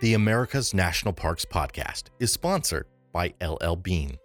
The America's National Parks podcast is sponsored by LL Bean.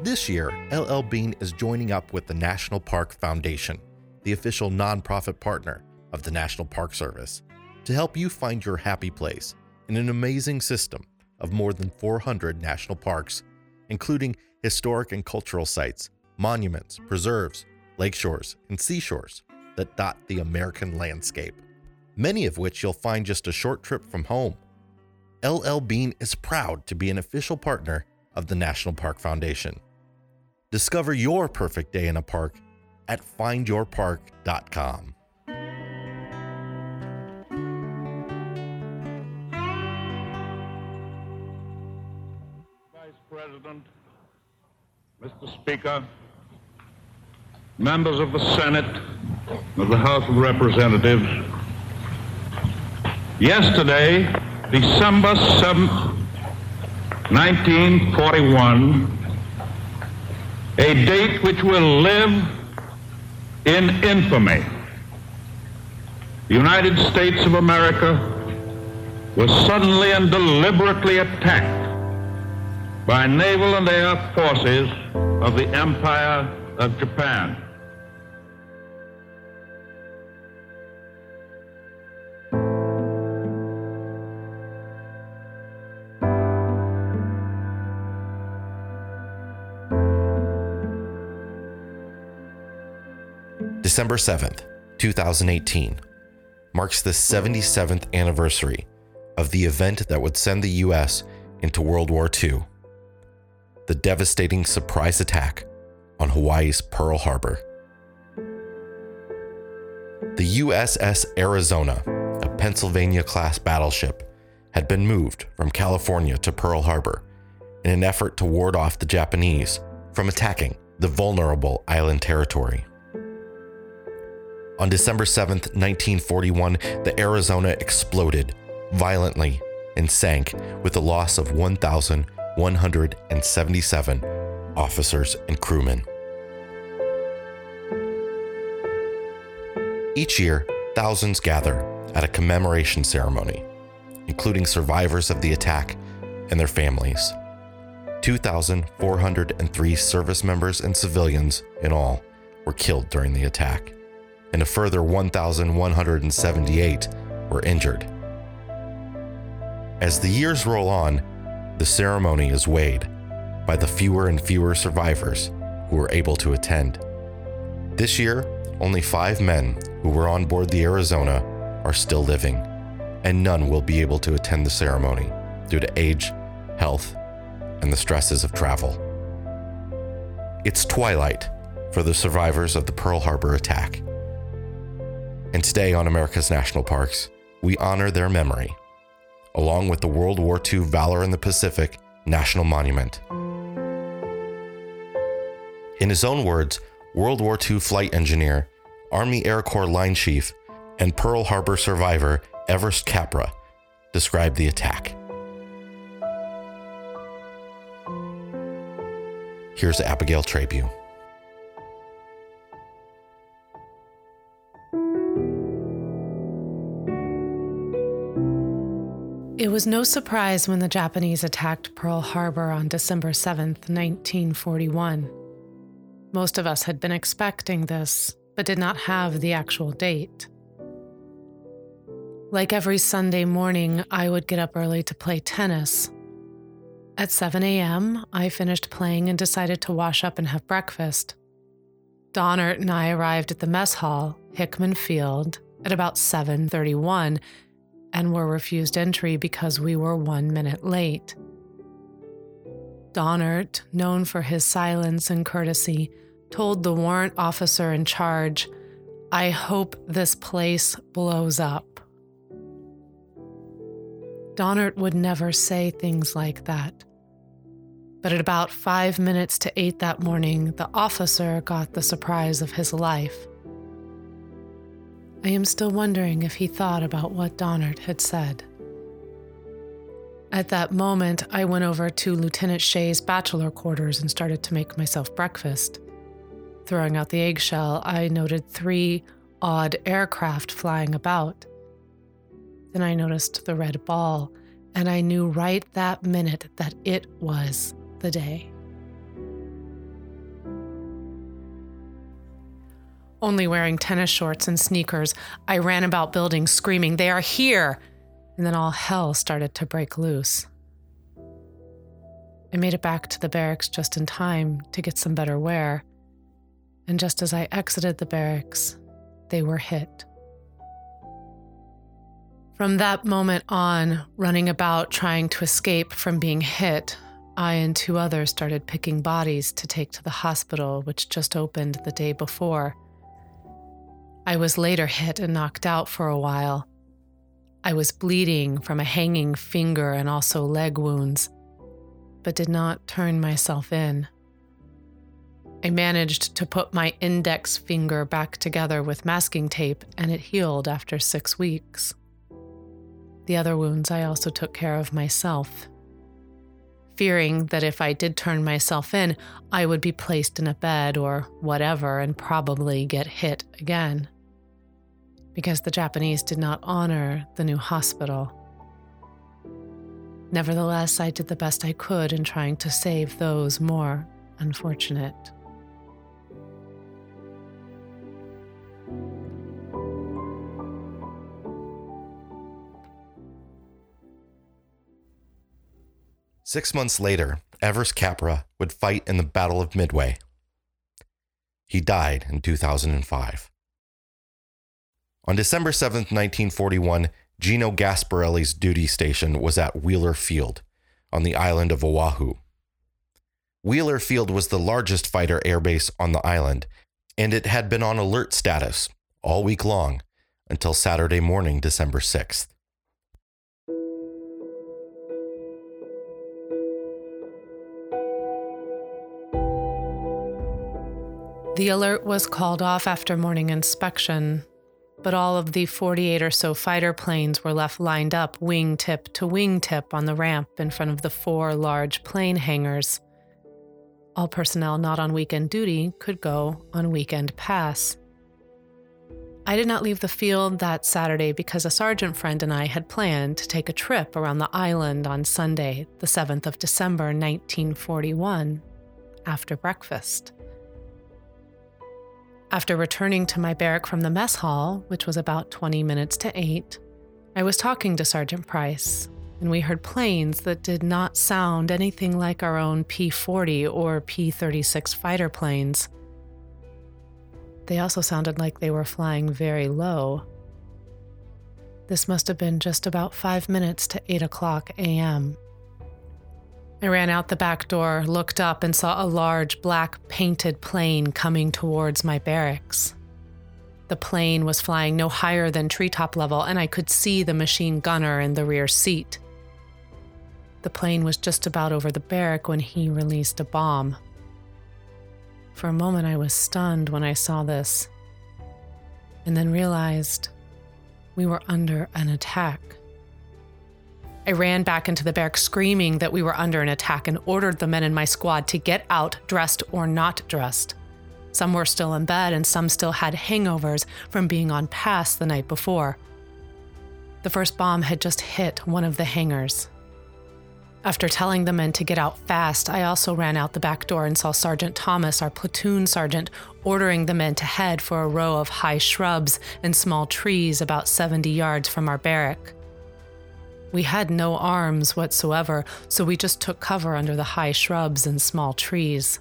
This year, LL Bean is joining up with the National Park Foundation, the official nonprofit partner of the National Park Service, to help you find your happy place in an amazing system of more than 400 national parks, including historic and cultural sites, monuments, preserves, lakeshores, and seashores that dot the American landscape many of which you'll find just a short trip from home. LL Bean is proud to be an official partner of the National Park Foundation. Discover your perfect day in a park at findyourpark.com. Vice President, Mr. Speaker, members of the Senate, of the House of Representatives, Yesterday, December 7th, 1941, a date which will live in infamy. The United States of America was suddenly and deliberately attacked by naval and air forces of the Empire of Japan. December 7th, 2018, marks the 77th anniversary of the event that would send the U.S. into World War II the devastating surprise attack on Hawaii's Pearl Harbor. The USS Arizona, a Pennsylvania class battleship, had been moved from California to Pearl Harbor in an effort to ward off the Japanese from attacking the vulnerable island territory. On December 7, 1941, the Arizona exploded violently and sank with the loss of 1,177 officers and crewmen. Each year, thousands gather at a commemoration ceremony, including survivors of the attack and their families. 2,403 service members and civilians in all were killed during the attack and a further 1,178 were injured. As the years roll on, the ceremony is weighed by the fewer and fewer survivors who were able to attend. This year, only five men who were on board the Arizona are still living, and none will be able to attend the ceremony due to age, health, and the stresses of travel. It's twilight for the survivors of the Pearl Harbor attack and today on America's National Parks, we honor their memory, along with the World War II Valor in the Pacific National Monument. In his own words, World War II flight engineer, Army Air Corps line chief, and Pearl Harbor survivor Everest Capra described the attack. Here's Abigail Trabue. Was no surprise when the Japanese attacked Pearl Harbor on December 7, 1941. Most of us had been expecting this, but did not have the actual date. Like every Sunday morning, I would get up early to play tennis. At 7 a.m., I finished playing and decided to wash up and have breakfast. Donnert and I arrived at the mess hall, Hickam Field, at about 7:31 and were refused entry because we were one minute late. Donnert, known for his silence and courtesy, told the warrant officer in charge, I hope this place blows up. Donnert would never say things like that. But at about five minutes to eight that morning, the officer got the surprise of his life. I am still wondering if he thought about what Donnert had said. At that moment, I went over to Lieutenant Shea's bachelor quarters and started to make myself breakfast. Throwing out the eggshell, I noted three odd aircraft flying about. Then I noticed the red ball, and I knew right that minute that it was the day. Only wearing tennis shorts and sneakers, I ran about buildings screaming, They are here! And then all hell started to break loose. I made it back to the barracks just in time to get some better wear. And just as I exited the barracks, they were hit. From that moment on, running about trying to escape from being hit, I and two others started picking bodies to take to the hospital, which just opened the day before. I was later hit and knocked out for a while. I was bleeding from a hanging finger and also leg wounds, but did not turn myself in. I managed to put my index finger back together with masking tape, and it healed after six weeks. The other wounds I also took care of myself, fearing that if I did turn myself in, I would be placed in a bed or whatever and probably get hit again. Because the Japanese did not honor the new hospital. Nevertheless, I did the best I could in trying to save those more unfortunate. Six months later, Evers Capra would fight in the Battle of Midway. He died in 2005. On December 7, 1941, Gino Gasparelli's duty station was at Wheeler Field on the island of Oahu. Wheeler Field was the largest fighter airbase on the island, and it had been on alert status all week long until Saturday morning, December 6th. The alert was called off after morning inspection, but all of the 48 or so fighter planes were left lined up wingtip to wingtip on the ramp in front of the four large plane hangars. All personnel not on weekend duty could go on weekend pass. I did not leave the field that Saturday because a sergeant friend and I had planned to take a trip around the island on Sunday, the 7th of December, 1941, after breakfast. After returning to my barrack from the mess hall, which was about 20 minutes to 8, I was talking to Sergeant Price, and we heard planes that did not sound anything like our own P 40 or P 36 fighter planes. They also sounded like they were flying very low. This must have been just about five minutes to 8 o'clock a.m. I ran out the back door, looked up, and saw a large black painted plane coming towards my barracks. The plane was flying no higher than treetop level, and I could see the machine gunner in the rear seat. The plane was just about over the barrack when he released a bomb. For a moment, I was stunned when I saw this, and then realized we were under an attack. I ran back into the barrack screaming that we were under an attack and ordered the men in my squad to get out, dressed or not dressed. Some were still in bed and some still had hangovers from being on pass the night before. The first bomb had just hit one of the hangars. After telling the men to get out fast, I also ran out the back door and saw Sergeant Thomas, our platoon sergeant, ordering the men to head for a row of high shrubs and small trees about 70 yards from our barrack. We had no arms whatsoever, so we just took cover under the high shrubs and small trees.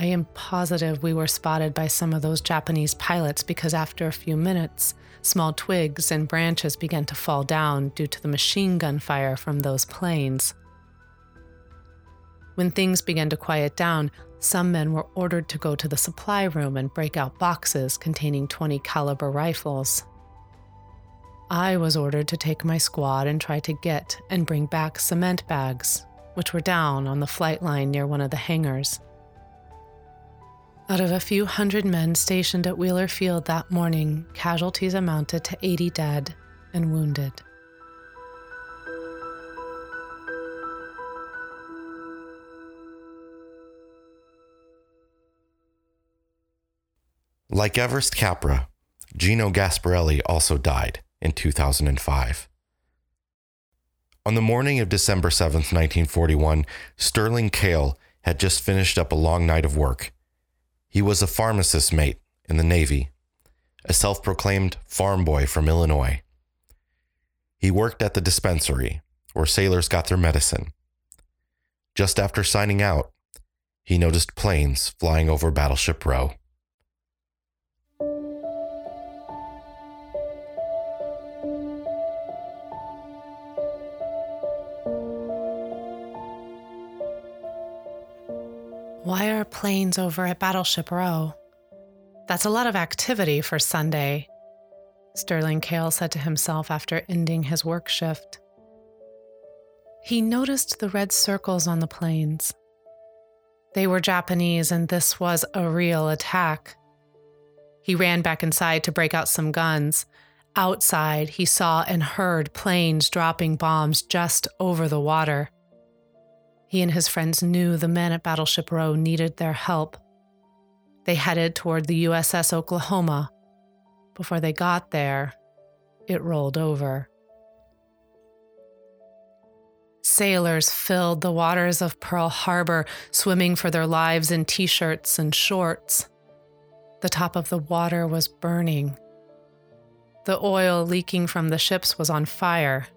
I am positive we were spotted by some of those Japanese pilots because after a few minutes, small twigs and branches began to fall down due to the machine gun fire from those planes. When things began to quiet down, some men were ordered to go to the supply room and break out boxes containing 20 caliber rifles. I was ordered to take my squad and try to get and bring back cement bags, which were down on the flight line near one of the hangars. Out of a few hundred men stationed at Wheeler Field that morning, casualties amounted to 80 dead and wounded. Like Everest Capra, Gino Gasparelli also died in 2005. On the morning of December 7, 1941, Sterling Cale had just finished up a long night of work. He was a pharmacist mate in the Navy, a self proclaimed farm boy from Illinois. He worked at the dispensary, where sailors got their medicine. Just after signing out, he noticed planes flying over Battleship Row. Planes over at Battleship Row? That's a lot of activity for Sunday, Sterling Cale said to himself after ending his work shift. He noticed the red circles on the planes. They were Japanese, and this was a real attack. He ran back inside to break out some guns. Outside, he saw and heard planes dropping bombs just over the water. He and his friends knew the men at Battleship Row needed their help. They headed toward the USS Oklahoma. Before they got there, it rolled over. Sailors filled the waters of Pearl Harbor, swimming for their lives in t shirts and shorts. The top of the water was burning. The oil leaking from the ships was on fire.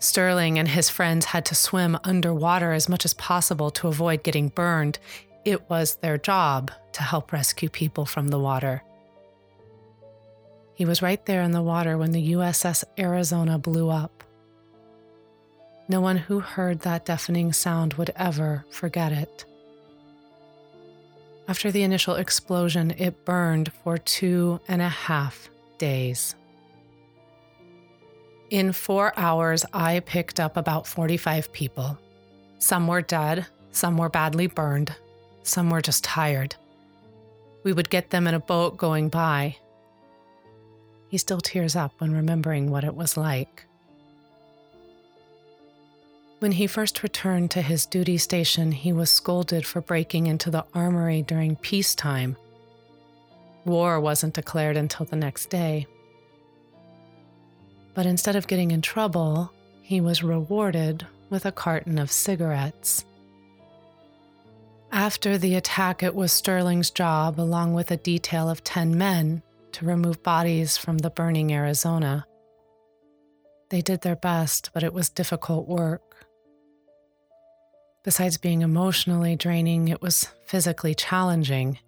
Sterling and his friends had to swim underwater as much as possible to avoid getting burned. It was their job to help rescue people from the water. He was right there in the water when the USS Arizona blew up. No one who heard that deafening sound would ever forget it. After the initial explosion, it burned for two and a half days. In four hours, I picked up about 45 people. Some were dead, some were badly burned, some were just tired. We would get them in a boat going by. He still tears up when remembering what it was like. When he first returned to his duty station, he was scolded for breaking into the armory during peacetime. War wasn't declared until the next day. But instead of getting in trouble, he was rewarded with a carton of cigarettes. After the attack, it was Sterling's job, along with a detail of 10 men, to remove bodies from the burning Arizona. They did their best, but it was difficult work. Besides being emotionally draining, it was physically challenging.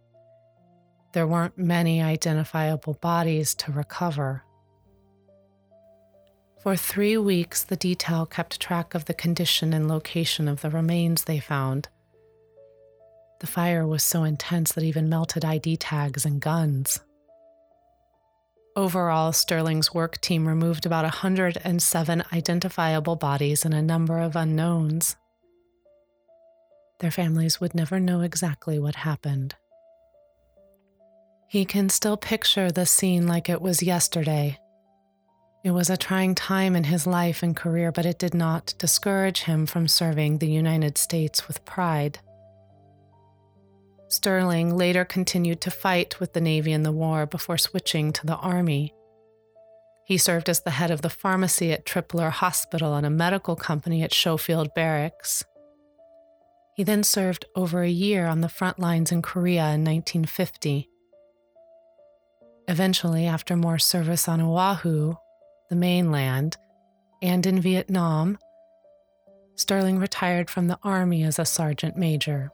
There weren't many identifiable bodies to recover. For three weeks, the detail kept track of the condition and location of the remains they found. The fire was so intense that even melted ID tags and guns. Overall, Sterling's work team removed about 107 identifiable bodies and a number of unknowns. Their families would never know exactly what happened. He can still picture the scene like it was yesterday it was a trying time in his life and career, but it did not discourage him from serving the United States with pride. Sterling later continued to fight with the Navy in the war before switching to the Army. He served as the head of the pharmacy at Tripler Hospital and a medical company at Schofield Barracks. He then served over a year on the front lines in Korea in 1950. Eventually, after more service on Oahu, the mainland, and in Vietnam, Sterling retired from the Army as a sergeant major.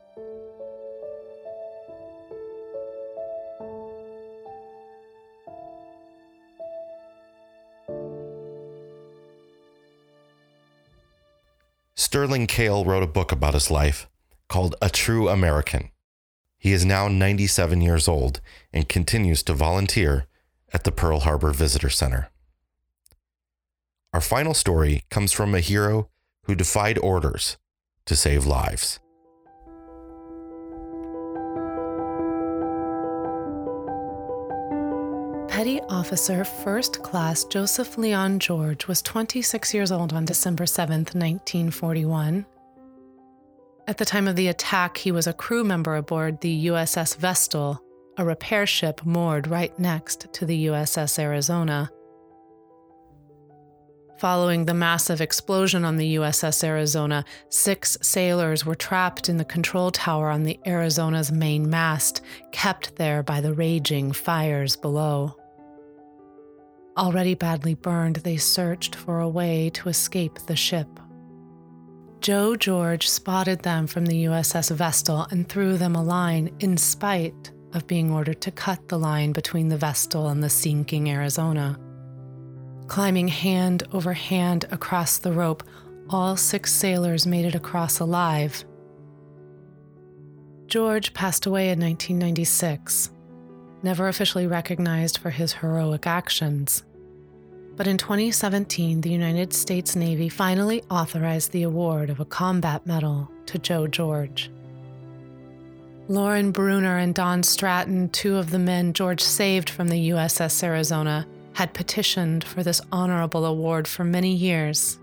Sterling Cale wrote a book about his life called A True American. He is now 97 years old and continues to volunteer at the Pearl Harbor Visitor Center. Our final story comes from a hero who defied orders to save lives. Petty Officer First Class Joseph Leon George was 26 years old on December 7, 1941. At the time of the attack, he was a crew member aboard the USS Vestal, a repair ship moored right next to the USS Arizona. Following the massive explosion on the USS Arizona, six sailors were trapped in the control tower on the Arizona's main mast, kept there by the raging fires below. Already badly burned, they searched for a way to escape the ship. Joe George spotted them from the USS Vestal and threw them a line in spite of being ordered to cut the line between the Vestal and the sinking Arizona. Climbing hand over hand across the rope, all six sailors made it across alive. George passed away in 1996, never officially recognized for his heroic actions. But in 2017, the United States Navy finally authorized the award of a combat medal to Joe George. Lauren Bruner and Don Stratton, two of the men George saved from the USS Arizona, had petitioned for this honorable award for many years.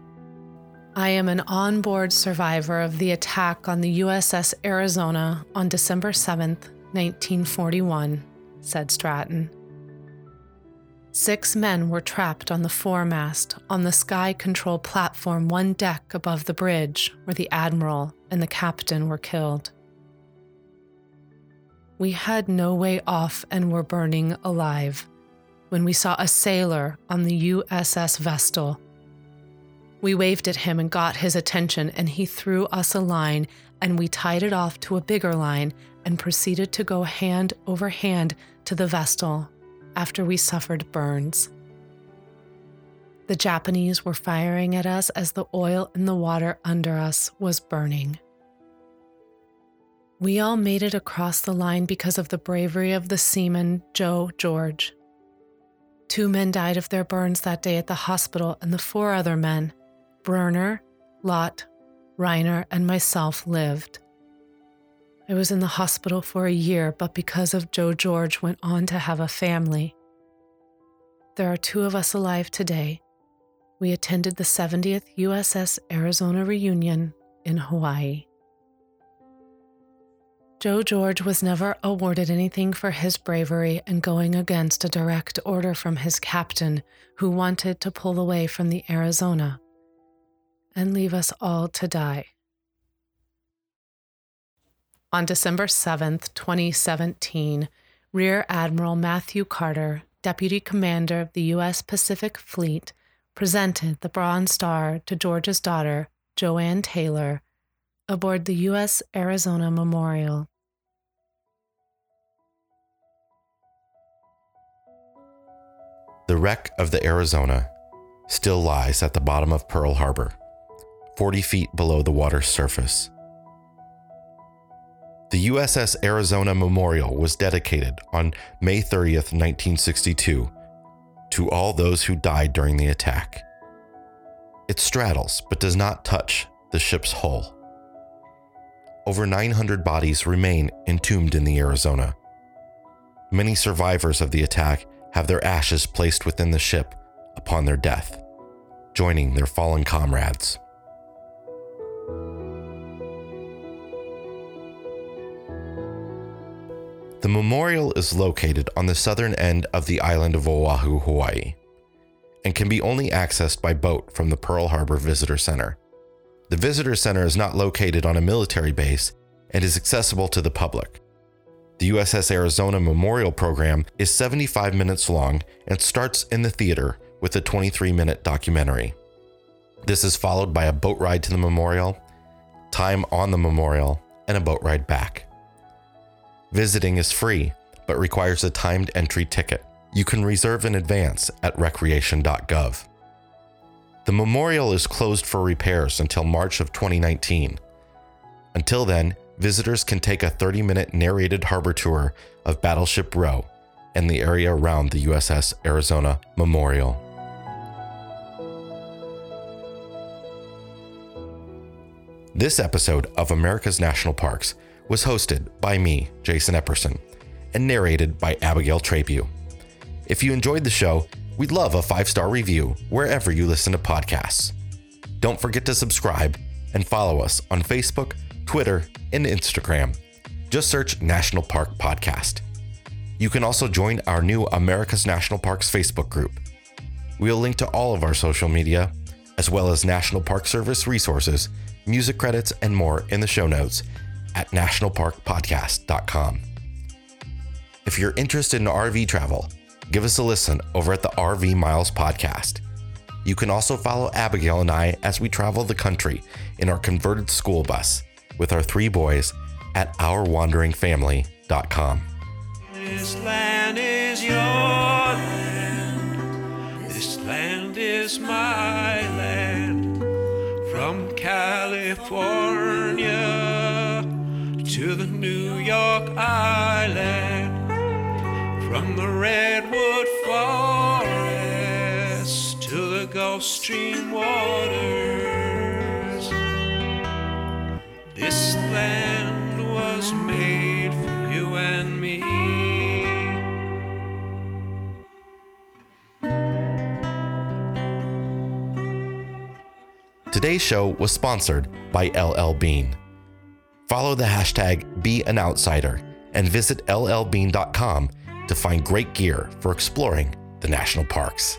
I am an onboard survivor of the attack on the USS Arizona on December 7, 1941, said Stratton. Six men were trapped on the foremast on the sky control platform one deck above the bridge where the admiral and the captain were killed. We had no way off and were burning alive when we saw a sailor on the USS Vestal. We waved at him and got his attention, and he threw us a line, and we tied it off to a bigger line and proceeded to go hand over hand to the Vestal after we suffered burns. The Japanese were firing at us as the oil in the water under us was burning. We all made it across the line because of the bravery of the seaman Joe George. Two men died of their burns that day at the hospital, and the four other men, Bruner, Lott, Riner, and myself, lived. I was in the hospital for a year, but because of Joe George, went on to have a family. There are two of us alive today. We attended the 70th USS Arizona reunion in Hawaii. Joe George was never awarded anything for his bravery and going against a direct order from his captain, who wanted to pull away from the Arizona and leave us all to die. On December 7, 2017, Rear Admiral Matthew Carter, Deputy Commander of the U.S. Pacific Fleet, presented the Bronze Star to George's daughter, Joanne Taylor, aboard the U.S. Arizona Memorial. The wreck of the Arizona still lies at the bottom of Pearl Harbor, 40 feet below the water's surface. The USS Arizona Memorial was dedicated on May 30th, 1962, to all those who died during the attack. It straddles but does not touch the ship's hull over 900 bodies remain entombed in the Arizona. Many survivors of the attack have their ashes placed within the ship upon their death, joining their fallen comrades. The memorial is located on the southern end of the island of Oahu, Hawaii, and can be only accessed by boat from the Pearl Harbor Visitor Center. The visitor center is not located on a military base and is accessible to the public. The USS Arizona Memorial Program is 75 minutes long and starts in the theater with a 23 minute documentary. This is followed by a boat ride to the memorial, time on the memorial, and a boat ride back. Visiting is free, but requires a timed entry ticket. You can reserve in advance at recreation.gov. The memorial is closed for repairs until March of 2019. Until then, visitors can take a 30 minute narrated harbor tour of Battleship Row and the area around the USS Arizona Memorial. This episode of America's National Parks was hosted by me, Jason Epperson, and narrated by Abigail Trabue. If you enjoyed the show, We'd love a five star review wherever you listen to podcasts. Don't forget to subscribe and follow us on Facebook, Twitter, and Instagram. Just search National Park Podcast. You can also join our new America's National Parks Facebook group. We'll link to all of our social media as well as National Park Service resources, music credits, and more in the show notes at nationalparkpodcast.com. If you're interested in RV travel, give us a listen over at the RV Miles podcast. You can also follow Abigail and I as we travel the country in our converted school bus with our three boys at ourwanderingfamily.com. This land is your land. This land is my land. From California to the New York Island. From the Redwood Forest to the Gulf Stream waters. This land was made for you and me. Today's show was sponsored by LL Bean. Follow the hashtag BeAnOutsider and visit llbean.com to find great gear for exploring the national parks.